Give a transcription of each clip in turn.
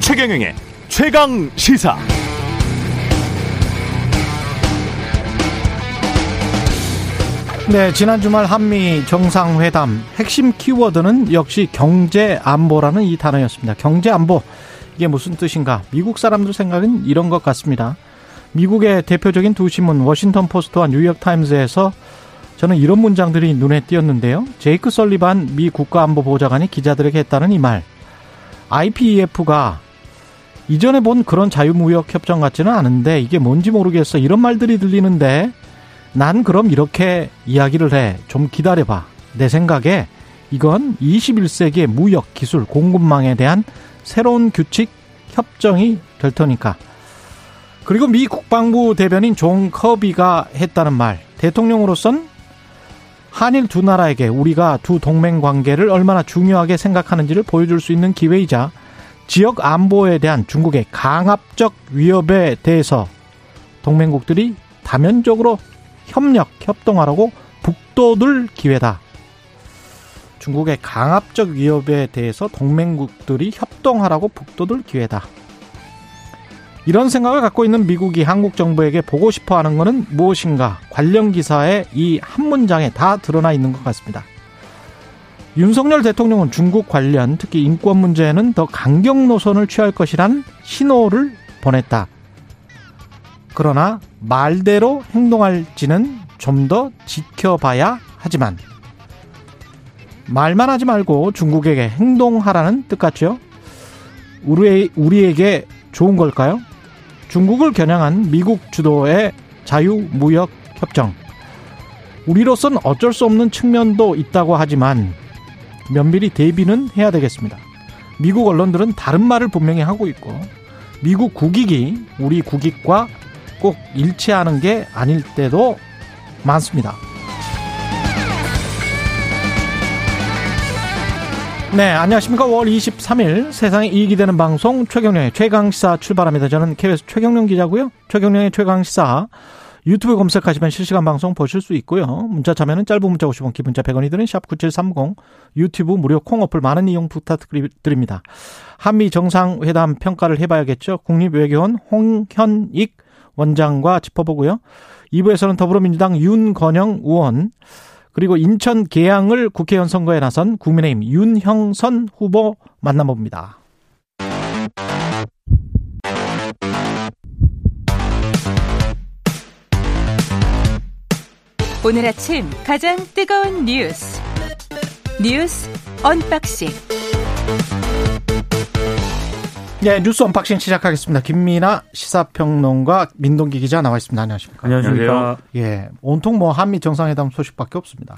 최경영의 최강 시사. 네, 지난 주말 한미 정상회담 핵심 키워드는 역시 경제 안보라는 이 단어였습니다. 경제 안보 이게 무슨 뜻인가? 미국 사람들 생각은 이런 것 같습니다. 미국의 대표적인 두 신문 워싱턴 포스트와 뉴욕 타임즈에서 저는 이런 문장들이 눈에 띄었는데요. 제이크 설리반 미 국가안보보좌관이 기자들에게 했다는 이 말. IPEF가 이전에 본 그런 자유무역 협정 같지는 않은데 이게 뭔지 모르겠어. 이런 말들이 들리는데 난 그럼 이렇게 이야기를 해. 좀 기다려봐. 내 생각에 이건 21세기의 무역, 기술, 공급망에 대한 새로운 규칙, 협정이 될 테니까. 그리고 미 국방부 대변인 존 커비가 했다는 말. 대통령으로선 한일 두 나라에게 우리가 두 동맹 관계를 얼마나 중요하게 생각하는지를 보여줄 수 있는 기회이자 지역 안보에 대한 중국의 강압적 위협에 대해서 동맹국들이 다면적으로 협력, 협동하라고 북돋을 기회다. 중국의 강압적 위협에 대해서 동맹국들이 협동하라고 북돋을 기회다. 이런 생각을 갖고 있는 미국이 한국 정부에게 보고 싶어 하는 것은 무엇인가? 관련 기사에 이한 문장에 다 드러나 있는 것 같습니다. 윤석열 대통령은 중국 관련 특히 인권 문제에는 더 강경 노선을 취할 것이란 신호를 보냈다. 그러나 말대로 행동할지는 좀 더 지켜봐야 하지만 말만 하지 말고 중국에게 행동하라는 뜻 같죠? 우리, 우리에게 좋은 걸까요? 중국을 겨냥한 미국 주도의 자유무역 협정. 우리로선 어쩔 수 없는 측면도 있다고 하지만 면밀히 대비는 해야 되겠습니다. 미국 언론들은 다른 말을 분명히 하고 있고 미국 국익이 우리 국익과 꼭 일치하는 게 아닐 때도 많습니다. 네, 안녕하십니까. 5월 23일 세상에 이익이 되는 방송 최경령의 최강시사 출발합니다. 저는 KBS 최경령 기자고요. 최경령의 최강시사 유튜브 검색하시면 실시간 방송 보실 수 있고요. 문자 참여는 짧은 문자 50원, 기본자 100원이 드는 샵 9730 유튜브 무료 콩 어플 많은 이용 부탁드립니다. 한미 정상회담 평가를 해봐야겠죠. 국립외교원 홍현익 원장과 짚어보고요. 2부에서는 더불어민주당 윤건영 의원 그리고 인천 계양을 국회의원 선거에 나선 국민의힘 윤형선 후보 만나봅니다. 오늘 아침 가장 뜨거운 뉴스 뉴스 언박싱 네, 뉴스 언박싱 시작하겠습니다. 김민아 시사평론가 민동기 기자 나와 있습니다. 안녕하십니까? 안녕하십니까? 예, 온통 뭐 한미 정상회담 소식밖에 없습니다.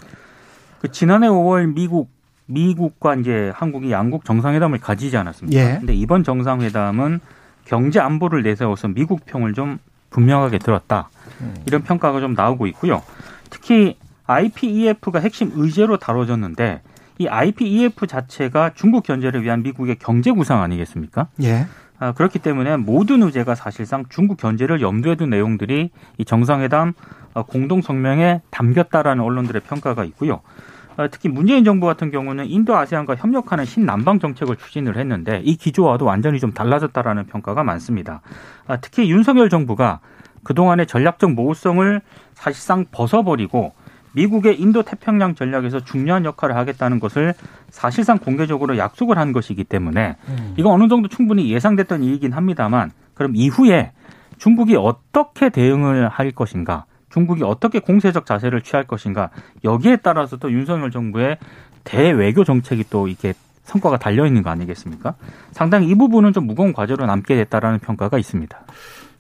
그 지난해 5월 미국 미국과 이제 한국이 양국 정상회담을 가지지 않았습니까? 예. 근데 이번 정상회담은 경제 안보를 내세워서 미국 편을 좀 분명하게 들었다. 음. 이런 평가가 좀 나오고 있고요. 특히 IPEF가 핵심 의제로 다뤄졌는데 이 IPEF 자체가 중국 견제를 위한 미국의 경제 구상 아니겠습니까? 예. 아, 그렇기 때문에 모든 의제가 사실상 중국 견제를 염두에 둔 내용들이 이 정상회담 어, 공동 성명에 담겼다라는 언론들의 평가가 있고요. 어, 특히 문재인 정부 같은 경우는 인도 아세안과 협력하는 신남방 정책을 추진을 했는데 이 기조와도 완전히 좀 달라졌다라는 평가가 많습니다. 아, 특히 윤석열 정부가 그동안의 전략적 모호성을 사실상 벗어버리고 미국의 인도 태평양 전략에서 중요한 역할을 하겠다는 것을 사실상 공개적으로 약속을 한 것이기 때문에 이거 어느 정도 충분히 예상됐던 일이긴 합니다만 그럼 이후에 중국이 어떻게 대응을 할 것인가 중국이 어떻게 공세적 자세를 취할 것인가 여기에 따라서 또 윤석열 정부의 대외교 정책이 또 이게 성과가 달려 있는 거 아니겠습니까? 상당히 이 부분은 좀 무거운 과제로 남게 됐다라는 평가가 있습니다.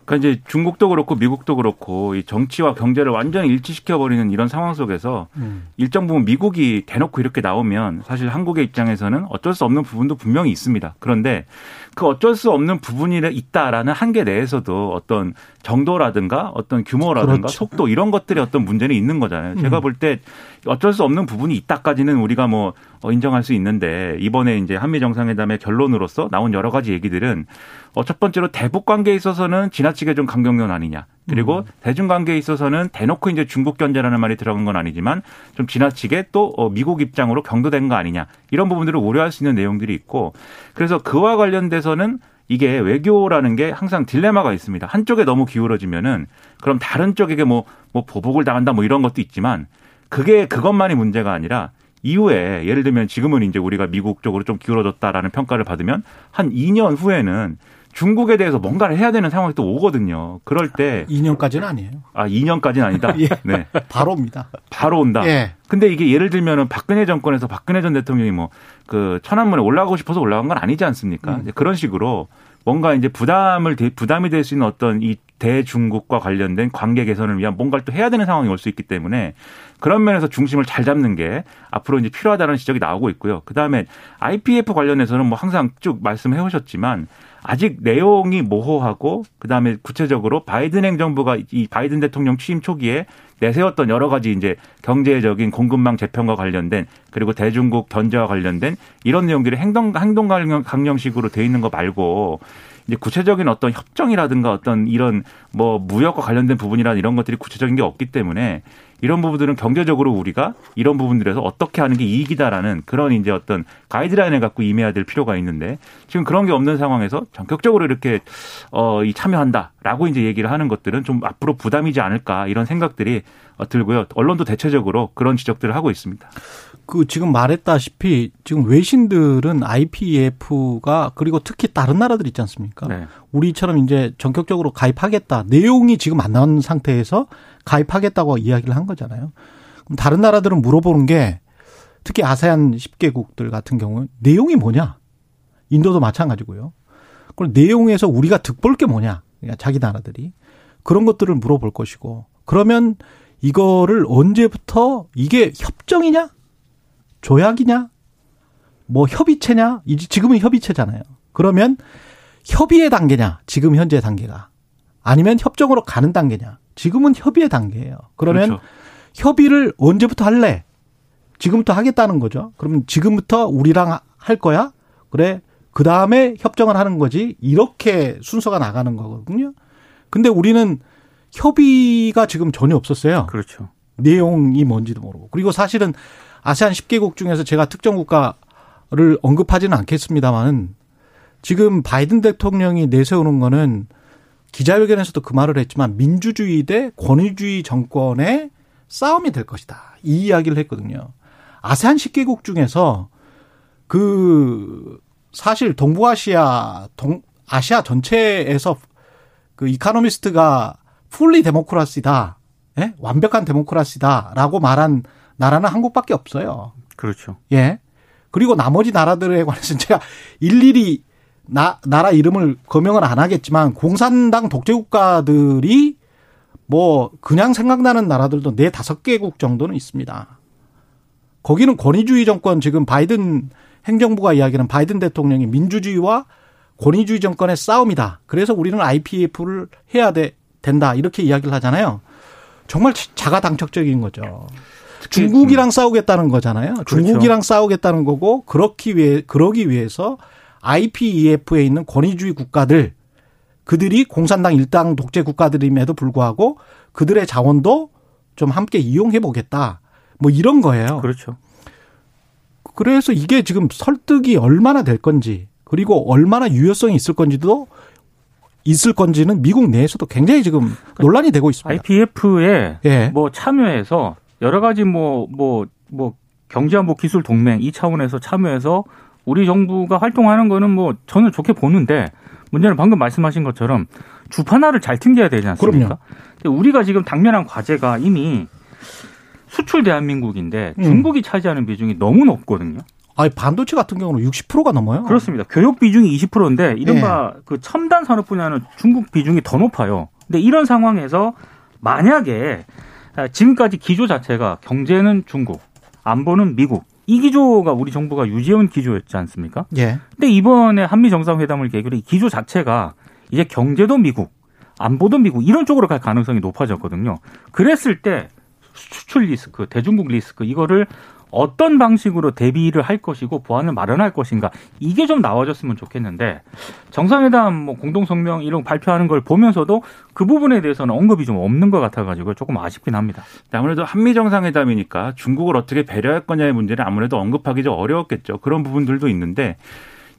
그러니까 이제 중국도 그렇고 미국도 그렇고 이 정치와 경제를 완전히 일치시켜 버리는 이런 상황 속에서 음. 일정 부분 미국이 대놓고 이렇게 나오면 사실 한국의 입장에서는 어쩔 수 없는 부분도 분명히 있습니다. 그런데 그 어쩔 수 없는 부분이 있다라는 한계 내에서도 어떤 정도라든가 어떤 규모라든가 그렇죠. 속도 이런 것들이 어떤 문제는 있는 거잖아요. 제가 음. 볼때 어쩔 수 없는 부분이 있다까지는 우리가 뭐 어, 인정할 수 있는데 이번에 이제 한미 정상회담의 결론으로서 나온 여러 가지 얘기들은 어, 첫 번째로 대북 관계에 있어서는 지나치게 좀 강경련 아니냐. 그리고 음. 대중 관계에 있어서는 대놓고 이제 중국 견제라는 말이 들어간 건 아니지만 좀 지나치게 또 어, 미국 입장으로 경도된 거 아니냐 이런 부분들을 우려할 수 있는 내용들이 있고 그래서 그와 관련돼서는 이게 외교라는 게 항상 딜레마가 있습니다. 한쪽에 너무 기울어지면은 그럼 다른 쪽에게 뭐, 뭐 보복을 당한다 뭐 이런 것도 있지만 그게 그것만이 문제가 아니라 이후에 예를 들면 지금은 이제 우리가 미국 쪽으로 좀 기울어졌다라는 평가를 받으면 한 2년 후에는 중국에 대해서 뭔가를 해야 되는 상황이 또 오거든요. 그럴 때 2년까지는 아니에요. 아, 2년까지는 아니다. 예. 네. 바로 옵니다. 바로 온다. 예. 근데 이게 예를 들면은 박근혜 정권에서 박근혜 전 대통령이 뭐 그 천안문에 올라가고 싶어서 올라간 건 아니지 않습니까? 음. 그런 식으로 뭔가 이제 부담을 부담이 될 수 있는 어떤 이 대중국과 관련된 관계 개선을 위한 뭔가를 또 해야 되는 상황이 올 수 있기 때문에 그런 면에서 중심을 잘 잡는 게 앞으로 이제 필요하다는 지적이 나오고 있고요. 그 다음에 IPF 관련해서는 뭐 항상 쭉 말씀해 오셨지만 아직 내용이 모호하고 그 다음에 구체적으로 바이든 행정부가 이 바이든 대통령 취임 초기에 내세웠던 여러 가지 이제 경제적인 공급망 재편과 관련된 그리고 대중국 견제와 관련된 이런 내용들이 행동 행동 강령식으로 돼 있는 거 말고 이제 구체적인 어떤 협정이라든가 어떤 이런 뭐 무역과 관련된 부분이나 이런 것들이 구체적인 게 없기 때문에 이런 부분들은 경제적으로 우리가 이런 부분들에서 어떻게 하는 게 이익이다라는 그런 이제 어떤 가이드라인을 갖고 임해야 될 필요가 있는데 지금 그런 게 없는 상황에서 전격적으로 이렇게 어이 참여한다라고 이제 얘기를 하는 것들은 좀 앞으로 부담이지 않을까 이런 생각들이 들고요. 언론도 대체적으로 그런 지적들을 하고 있습니다. 그 지금 말했다시피 지금 외신들은 IPEF가 그리고 특히 다른 나라들 있지 않습니까? 네. 우리처럼 이제 전격적으로 가입하겠다 내용이 지금 안 나온 상태에서 가입하겠다고 이야기를 한 거잖아요. 그럼 다른 나라들은 물어보는 게 특히 아세안 10개국들 같은 경우는 내용이 뭐냐? 인도도 마찬가지고요. 그럼 내용에서 우리가 득볼 게 뭐냐? 그러니까 자기 나라들이 그런 것들을 물어볼 것이고 그러면 이거를 언제부터 이게 협정이냐? 조약이냐? 뭐 협의체냐? 이제 지금은 협의체잖아요. 그러면 협의의 단계냐? 지금 현재 단계가 아니면 협정으로 가는 단계냐? 지금은 협의의 단계예요. 그러면 그렇죠. 협의를 언제부터 할래? 지금부터 하겠다는 거죠. 그러면 지금부터 우리랑 할 거야? 그래. 그 다음에 협정을 하는 거지. 이렇게 순서가 나가는 거거든요. 근데 우리는 협의가 지금 전혀 없었어요. 그렇죠. 내용이 뭔지도 모르고. 그리고 사실은 아세안 10개국 중에서 제가 특정 국가를 언급하지는 않겠습니다만은 지금 바이든 대통령이 내세우는 거는 기자회견에서도 그 말을 했지만 민주주의 대 권위주의 정권의 싸움이 될 것이다. 이 이야기를 했거든요. 아세안 10개국 중에서 그 사실 동부아시아 동 아시아 전체에서 그 이카노미스트가 풀리 데모크라시다. 예? 완벽한 데모크라시다라고 말한 나라는 한국밖에 없어요. 그렇죠. 예. 그리고 나머지 나라들에 관해서는 제가 일일이 나, 나라 이름을 거명을 안 하겠지만 공산당 독재 국가들이 뭐 그냥 생각나는 나라들도 네 다섯 개국 정도는 있습니다. 거기는 권위주의 정권 지금 바이든 행정부가 이야기하는 바이든 대통령이 민주주의와 권위주의 정권의 싸움이다. 그래서 우리는 IPF를 해야 돼, 된다. 이렇게 이야기를 하잖아요. 정말 자가당착적인 거죠. 중국이랑 싸우겠다는 거잖아요. 그렇죠. 중국이랑 싸우겠다는 거고 그렇기 위해 그러기 위해서 IPEF에 있는 권위주의 국가들 그들이 공산당 일당 독재 국가들임에도 불구하고 그들의 자원도 좀 함께 이용해 보겠다. 뭐 이런 거예요. 그렇죠. 그래서 이게 지금 설득이 얼마나 될 건지 그리고 얼마나 유효성이 있을 건지도 있을 건지는 미국 내에서도 굉장히 지금 논란이 되고 있습니다. IPF에 예. 뭐 참여해서 여러 가지 뭐 뭐뭐 뭐 경제안보 기술 동맹 이 차원에서 참여해서 우리 정부가 활동하는 거는 뭐 저는 좋게 보는데 문제는 방금 말씀하신 것처럼 주판화를 잘 튕겨야 되지 않습니까? 그럼요. 우리가 지금 당면한 과제가 이미 수출 대한민국인데 음. 중국이 차지하는 비중이 너무 높거든요. 아니 반도체 같은 경우는 60%가 넘어요. 그렇습니다. 교육 비중이 20%인데 이른바 네. 그 첨단 산업 분야는 중국 비중이 더 높아요. 근데 이런 상황에서 만약에 지금까지 기조 자체가 경제는 중국, 안보는 미국 이 기조가 우리 정부가 유지해온 기조였지 않습니까? 예. 근데 이번에 한미 정상회담을 계기로 이 기조 자체가 이제 경제도 미국, 안보도 미국 이런 쪽으로 갈 가능성이 높아졌거든요. 그랬을 때 수출 리스크, 대중국 리스크 이거를 어떤 방식으로 대비를 할 것이고 보안을 마련할 것인가 이게 좀 나와줬으면 좋겠는데 정상회담 뭐 공동 성명 이런 거 발표하는 걸 보면서도 그 부분에 대해서는 언급이 좀 없는 것 같아가지고 조금 아쉽긴 합니다. 아무래도 한미 정상회담이니까 중국을 어떻게 배려할 거냐의 문제는 아무래도 언급하기 좀 어려웠겠죠. 그런 부분들도 있는데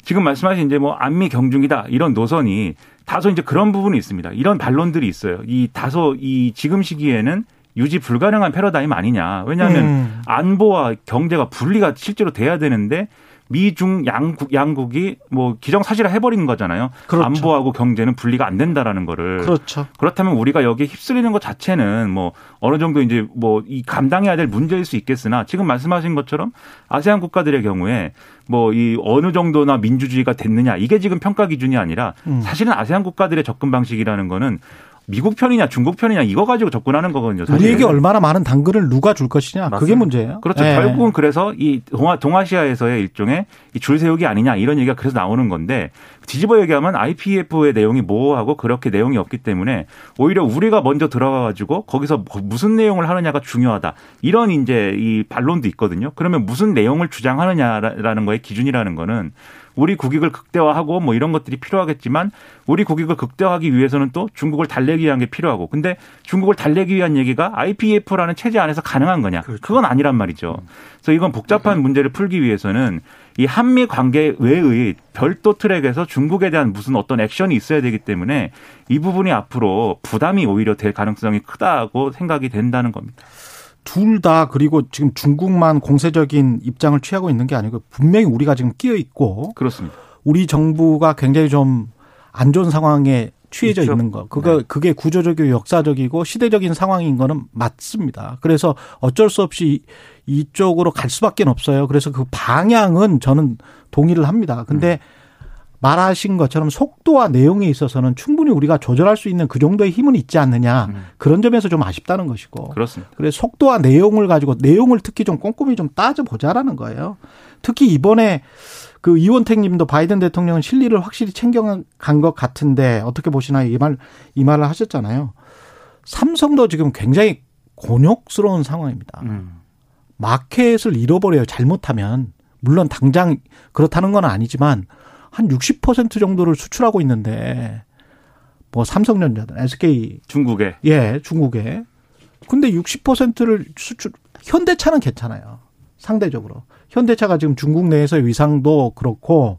지금 말씀하신 이제 뭐 안미 경중이다 이런 노선이 다소 이제 그런 부분이 있습니다. 이런 반론들이 있어요. 이 다소 이 지금 시기에는 유지 불가능한 패러다임 아니냐. 왜냐하면 음. 안보와 경제가 분리가 실제로 돼야 되는데 미중 양국 양국이 뭐 기정사실화 해버리는 거잖아요. 그렇죠. 안보하고 경제는 분리가 안 된다라는 거를. 그렇죠. 그렇다면 우리가 여기에 휩쓸리는 것 자체는 뭐 어느 정도 이제 뭐 이 감당해야 될 문제일 수 있겠으나 지금 말씀하신 것처럼 아세안 국가들의 경우에 뭐 이 어느 정도나 민주주의가 됐느냐 이게 지금 평가 기준이 아니라 음. 사실은 아세안 국가들의 접근 방식이라는 거는 미국 편이냐 중국 편이냐 이거 가지고 접근하는 거거든요. 사실은. 우리에게 얼마나 많은 당근을 누가 줄 것이냐 맞습니다. 그게 문제예요. 그렇죠. 네. 결국은 그래서 이 동아 동아시아에서의 일종의 줄 세우기 아니냐 이런 얘기가 그래서 나오는 건데 뒤집어 얘기하면 IPF의 내용이 모호하고 그렇게 내용이 없기 때문에 오히려 우리가 먼저 들어가 가지고 거기서 무슨 내용을 하느냐가 중요하다. 이런 이제 이 반론도 있거든요. 그러면 무슨 내용을 주장하느냐라는 거의 기준이라는 거는 우리 국익을 극대화하고 뭐 이런 것들이 필요하겠지만 우리 국익을 극대화하기 위해서는 또 중국을 달래기 위한 게 필요하고 근데 중국을 달래기 위한 얘기가 IPF라는 체제 안에서 가능한 거냐? 그렇죠. 그건 아니란 말이죠. 그래서 이건 복잡한 문제를 풀기 위해서는 이 한미 관계 외의 별도 트랙에서 중국에 대한 무슨 어떤 액션이 있어야 되기 때문에 이 부분이 앞으로 부담이 오히려 될 가능성이 크다고 생각이 된다는 겁니다. 둘 다 그리고 지금 중국만 공세적인 입장을 취하고 있는 게 아니고 분명히 우리가 지금 끼어 있고 그렇습니다. 우리 정부가 굉장히 좀 안 좋은 상황에 취해져 있죠. 있는 거. 그거 네. 그게 구조적이고 역사적이고 시대적인 상황인 거는 맞습니다. 그래서 어쩔 수 없이 이쪽으로 갈 수밖에 없어요. 그래서 그 방향은 저는 동의를 합니다. 근데 음. 말하신 것처럼 속도와 내용에 있어서는 충분히 우리가 조절할 수 있는 그 정도의 힘은 있지 않느냐 음. 그런 점에서 좀 아쉽다는 것이고 그렇습니다. 그래서 속도와 내용을 가지고 내용을 특히 좀 꼼꼼히 좀 따져 보자라는 거예요. 특히 이번에 그 이원택님도 바이든 대통령은 실리를 확실히 챙겨간 것 같은데 어떻게 보시나요? 이말이 말을 하셨잖아요. 삼성도 지금 굉장히 곤욕스러운 상황입니다. 음. 마켓을 잃어버려요. 잘못하면 물론 당장 그렇다는 건 아니지만 한 60% 정도를 수출하고 있는데 뭐 삼성전자든 SK 중국에. 예 중국에. 근데 60%를 수출 현대차는 괜찮아요. 상대적으로. 현대차가 지금 중국 내에서의 위상도 그렇고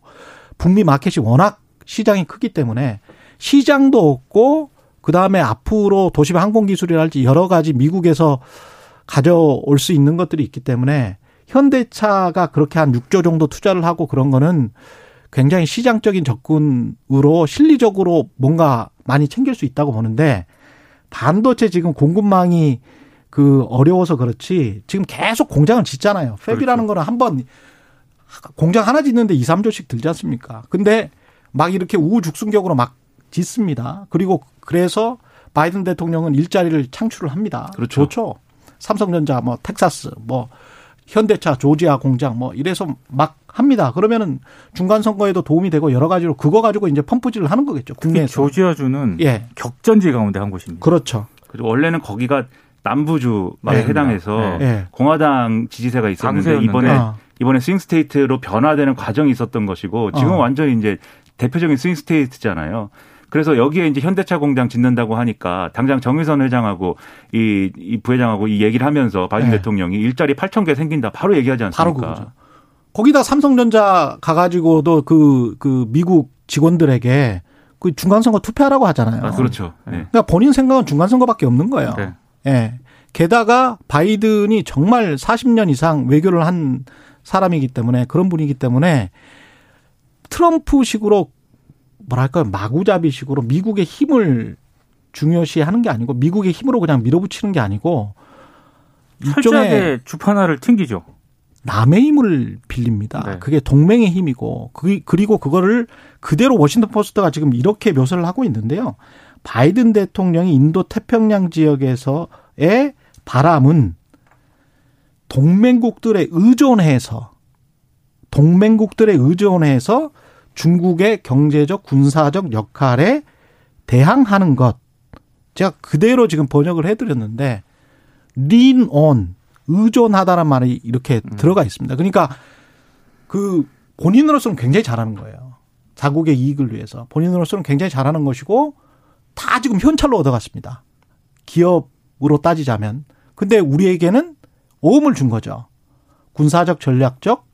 북미 마켓이 워낙 시장이 크기 때문에 시장도 없고 그 다음에 앞으로 도심 항공 기술이랄지 여러 가지 미국에서 가져올 수 있는 것들이 있기 때문에 현대차가 그렇게 한 6조 정도 투자를 하고 그런 거는 굉장히 시장적인 접근으로 실리적으로 뭔가 많이 챙길 수 있다고 보는데 반도체 지금 공급망이 그 어려워서 그렇지 지금 계속 공장을 짓잖아요. 팹이라는 그렇죠. 거는 한 번 공장 하나 짓는데 2, 3조씩 들지 않습니까? 근데 막 이렇게 우후죽순격으로 막 짓습니다. 그리고 그래서 바이든 대통령은 일자리를 창출을 합니다. 그렇죠. 좋죠. 삼성전자 뭐 텍사스 뭐 현대차 조지아 공장 뭐 이래서 막 합니다. 그러면은 중간 선거에도 도움이 되고 여러 가지로 그거 가지고 이제 펌프질을 하는 거겠죠. 국내에서. 조지아주는 예. 격전지 가운데 한 곳입니다. 그렇죠. 그리고 원래는 거기가 남부주에 네. 해당해서 네. 공화당 지지세가 있었는데 이번에 아. 이번에 swing state로 변화되는 과정이 있었던 것이고 지금 은 어. 완전히 이제 대표적인 swing state잖아요. 그래서 여기에 이제 현대차 공장 짓는다고 하니까 당장 정의선 회장하고 이, 이 부회장하고 이 얘기를 하면서 바이든 네. 대통령이 일자리 8천 개 생긴다 바로 얘기하지 않습니까? 바로 그 거기다 삼성전자 가가지고도 그, 그 미국 직원들에게 그 중간선거 투표하라고 하잖아요. 아, 그렇죠. 네. 그러니까 본인 생각은 중간선거밖에 없는 거예요. 네. 예. 게다가 바이든이 정말 40년 이상 외교를 한 사람이기 때문에 그런 분이기 때문에 트럼프식으로 뭐랄까요 마구잡이식으로 미국의 힘을 중요시 하는 게 아니고 미국의 힘으로 그냥 밀어붙이는 게 아니고 일종의 주판화를 튕기죠. 남의 힘을 빌립니다. 네. 그게 동맹의 힘이고 그, 그리고 그거를 그대로 워싱턴 포스트가 지금 이렇게 묘사를 하고 있는데요. 바이든 대통령이 인도 태평양 지역에서의 바람은 동맹국들에 의존해서 동맹국들에 의존해서 중국의 경제적 군사적 역할에 대항하는 것. 제가 그대로 지금 번역을 해드렸는데 lean on 의존하다는 말이 이렇게 음. 들어가 있습니다. 그러니까 그 본인으로서는 굉장히 잘하는 거예요. 자국의 이익을 위해서 본인으로서는 굉장히 잘하는 것이고 다 지금 현찰로 얻어갔습니다. 기업으로 따지자면 근데 우리에게는 오음을 준 거죠. 군사적 전략적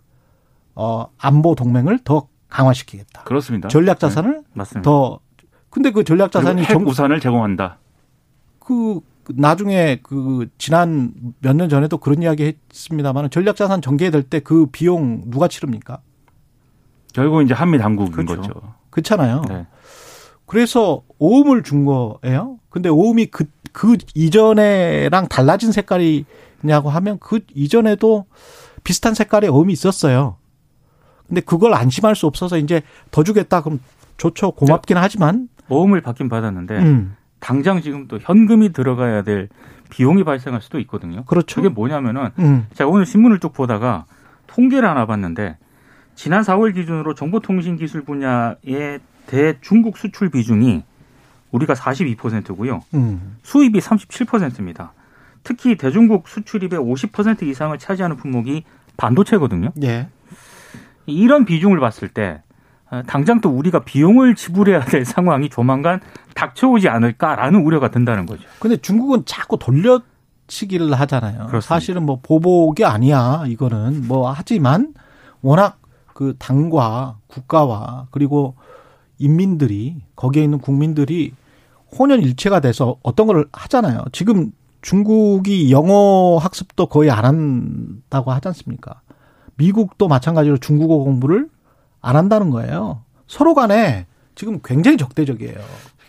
어 안보 동맹을 더 강화시키겠다. 그렇습니다. 전략 자산을 맞습니다. 더 근데 그 전략 자산이 핵 정, 우산을 제공한다. 그 나중에 그 지난 몇 년 전에도 그런 이야기 했습니다만 전략 자산 전개될 때 그 비용 누가 치릅니까? 결국 이제 한미 당국인 그렇죠. 거죠. 그렇잖아요. 네. 그래서 오음을 준 거예요. 근데 오음이 그, 그 이전에랑 달라진 색깔이냐고 하면 그 이전에도 비슷한 색깔의 오음이 있었어요. 근데 그걸 안심할 수 없어서 이제 더 주겠다 그럼 좋죠. 고맙긴 하지만 모험을 받긴 받았는데 음. 당장 지금 또 현금이 들어가야 될 비용이 발생할 수도 있거든요. 그렇죠. 그게 뭐냐면은 음. 제가 오늘 신문을 쭉 보다가 통계를 하나 봤는데 지난 4월 기준으로 정보통신기술 분야의 대중국 수출 비중이 우리가 42%고요. 음. 수입이 37%입니다. 특히 대중국 수출입의 50% 이상을 차지하는 품목이 반도체거든요. 예. 이런 비중을 봤을 때 어, 당장 또 우리가 비용을 지불해야 될 상황이 조만간 닥쳐오지 않을까라는 우려가 든다는 거죠. 근데 중국은 자꾸 돌려치기를 하잖아요. 그렇습니다. 사실은 뭐 보복이 아니야. 이거는 뭐 하지만 워낙 그 당과 국가와 그리고 인민들이 거기에 있는 국민들이 혼연일체가 돼서 어떤 걸 하잖아요. 지금 중국이 영어 학습도 거의 안 한다고 하지 않습니까? 미국도 마찬가지로 중국어 공부를 안 한다는 거예요. 서로 간에 지금 굉장히 적대적이에요.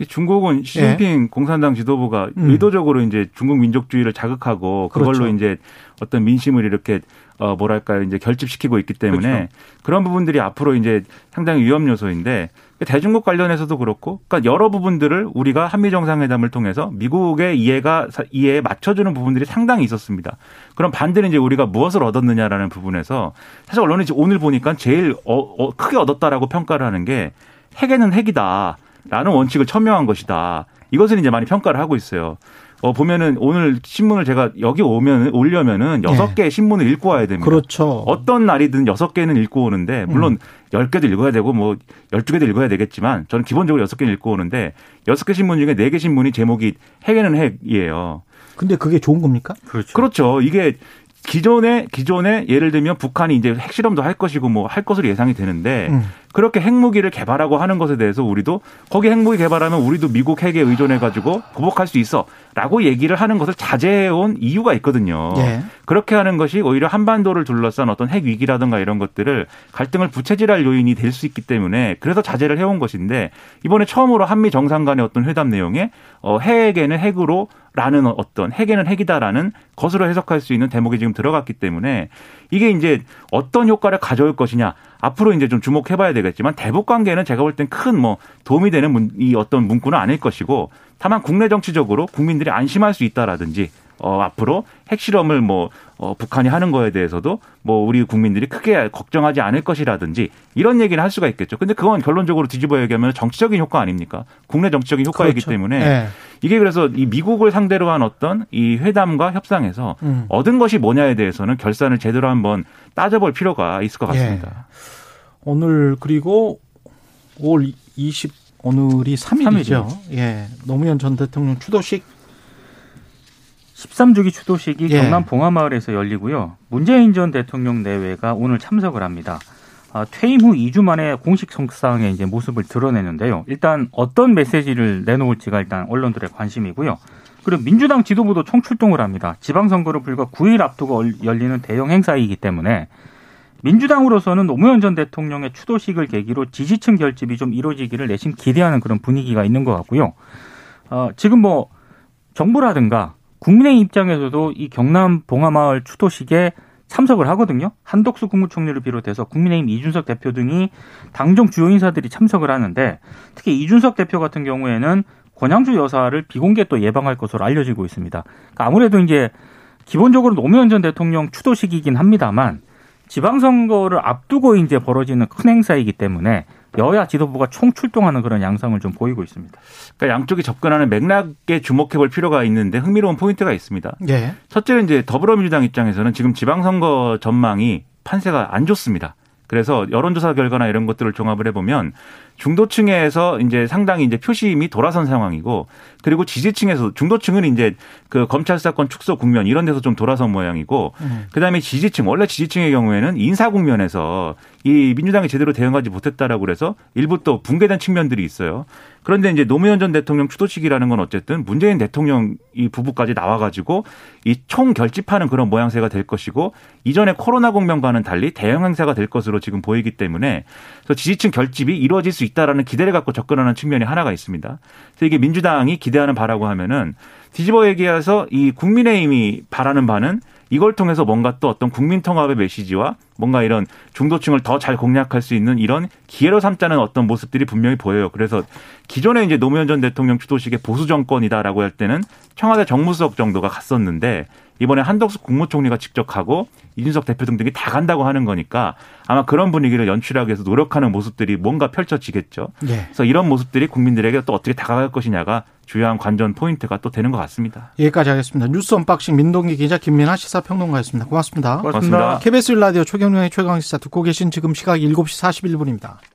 중국은 시진핑 공산당 지도부가 예. 음. 의도적으로 이제 중국 민족주의를 자극하고 그걸로 그렇죠. 이제 어떤 민심을 이렇게 어 뭐랄까요 이제 결집시키고 있기 때문에 그렇죠. 그런 부분들이 앞으로 이제 상당히 위험 요소인데 대중국 관련해서도 그렇고 그러니까 여러 부분들을 우리가 한미 정상회담을 통해서 미국의 이해가 이해에 맞춰주는 부분들이 상당히 있었습니다. 그럼 반대로 이제 우리가 무엇을 얻었느냐라는 부분에서 사실 언론이 오늘 보니까 제일 어, 어, 크게 얻었다라고 평가를 하는 게 핵에는 핵이다라는 원칙을 천명한 것이다. 이것을 이제 많이 평가를 하고 있어요. 어, 보면은 오늘 신문을 제가 여기 오면, 오려면은 여섯 예. 개의 신문을 읽고 와야 됩니다. 그렇죠. 어떤 날이든 여섯 개는 읽고 오는데, 물론 열 개도 읽어야 되고, 뭐, 열두 개도 읽어야 되겠지만, 저는 기본적으로 여섯 개는 읽고 오는데, 여섯 개 신문 중에 네 개 신문이 제목이 핵에는 핵이에요. 근데 그게 좋은 겁니까? 그렇죠. 그렇죠. 이게 기존에, 기존에 예를 들면 북한이 이제 핵실험도 할 것이고 뭐 할 것으로 예상이 되는데, 음. 그렇게 핵무기를 개발하고 하는 것에 대해서 우리도 거기 핵무기 개발하면 우리도 미국 핵에 의존해 가지고 보복할 수 있어라고 얘기를 하는 것을 자제해 온 이유가 있거든요. 예. 그렇게 하는 것이 오히려 한반도를 둘러싼 어떤 핵 위기라든가 이런 것들을 갈등을 부채질할 요인이 될 수 있기 때문에 그래서 자제를 해온 것인데 이번에 처음으로 한미 정상 간의 어떤 회담 내용에 어, 핵에는 핵으로 라는 어떤 핵에는 핵이다라는 것으로 해석할 수 있는 대목이 지금 들어갔기 때문에 이게 이제 어떤 효과를 가져올 것이냐 앞으로 이제 좀 주목해 봐야 되겠지만 대북 관계는 제가 볼 땐 큰 뭐 도움이 되는 문, 이 어떤 문구는 아닐 것이고 다만 국내 정치적으로 국민들이 안심할 수 있다라든지 어 앞으로 핵실험을 뭐 어, 북한이 하는 거에 대해서도 뭐 우리 국민들이 크게 걱정하지 않을 것이라든지 이런 얘기는 할 수가 있겠죠. 근데 그건 결론적으로 뒤집어 얘기하면 정치적인 효과 아닙니까? 국내 정치적인 효과이기 그렇죠. 때문에 예. 이게 그래서 이 미국을 상대로 한 어떤 이 회담과 협상에서 음. 얻은 것이 뭐냐에 대해서는 결산을 제대로 한번 따져볼 필요가 있을 것 같습니다. 오늘 그리고 5월 20 오늘이 3일이죠. 예. 노무현 전 대통령 추도식 13주기 추도식이 예. 경남 봉화마을에서 열리고요. 문재인 전 대통령 내외가 오늘 참석을 합니다. 아, 퇴임 후 2주 만에 공식 석상의 이제 모습을 드러내는데요. 일단 어떤 메시지를 내놓을지가 일단 언론들의 관심이고요. 그리고 민주당 지도부도 총출동을 합니다. 지방선거를 불과 9일 앞두고 얼- 열리는 대형 행사이기 때문에 민주당으로서는 노무현 전 대통령의 추도식을 계기로 지지층 결집이 좀 이루어지기를 내심 기대하는 그런 분위기가 있는 것 같고요. 어, 지금 뭐 정부라든가 국민의 입장에서도 이 경남 봉화마을 추도식에 참석을 하거든요. 한덕수 국무총리를 비롯해서 국민의힘 이준석 대표 등이 당정 주요 인사들이 참석을 하는데 특히 이준석 대표 같은 경우에는 권양주 여사를 비공개 또 예방할 것으로 알려지고 있습니다. 그러니까 아무래도 이제 기본적으로 노무현 전 대통령 추도식이긴 합니다만 지방선거를 앞두고 이제 벌어지는 큰 행사이기 때문에 여야 지도부가 총 출동하는 그런 양상을 좀 보이고 있습니다. 그러니까 양쪽이 접근하는 맥락에 주목해 볼 필요가 있는데 흥미로운 포인트가 있습니다. 예. 첫째는 이제 더불어민주당 입장에서는 지금 지방선거 전망이 판세가 안 좋습니다. 그래서 여론조사 결과나 이런 것들을 종합을 해보면 중도층에서 이제 상당히 이제 표심이 돌아선 상황이고 그리고 지지층에서 중도층은 이제 그 검찰 사건 축소 국면 이런 데서 좀 돌아선 모양이고 음. 그다음에 지지층 원래 지지층의 경우에는 인사 국면에서 이 민주당이 제대로 대응하지 못했다라고 그래서 일부 또 붕괴된 측면들이 있어요. 그런데 이제 노무현 전 대통령 추도식이라는 건 어쨌든 문재인 대통령 이 부부까지 나와가지고 이 총 결집하는 그런 모양새가 될 것이고 이전에 코로나 국면과는 달리 대형 행사가 될 것으로 지금 보이기 때문에 그래서 지지층 결집이 이루어질 수 있다라는 기대를 갖고 접근하는 측면이 하나가 있습니다. 그래서 이게 민주당이 기대하는 바라고 하면은 뒤집어 얘기해서 이 국민의힘이 바라는 바는 이걸 통해서 뭔가 또 어떤 국민 통합의 메시지와 뭔가 이런 중도층을 더 잘 공략할 수 있는 이런 기회로 삼자는 어떤 모습들이 분명히 보여요. 그래서 기존에 이제 노무현 전 대통령 주도식의 보수 정권이다라고 할 때는 청와대 정무수석 정도가 갔었는데 이번에 한덕수 국무총리가 직접 가고 이준석 대표 등등이 다 간다고 하는 거니까 아마 그런 분위기를 연출하기 위해서 노력하는 모습들이 뭔가 펼쳐지겠죠. 예. 그래서 이런 모습들이 국민들에게 또 어떻게 다가갈 것이냐가 주요한 관전 포인트가 또 되는 것 같습니다. 여기까지 하겠습니다. 뉴스 언박싱 민동기 기자 김민아 시사평론가였습니다. 고맙습니다. 고맙습니다. KBS 라디오 최경영의 최강시사 듣고 계신 지금 시각 7시 41분입니다.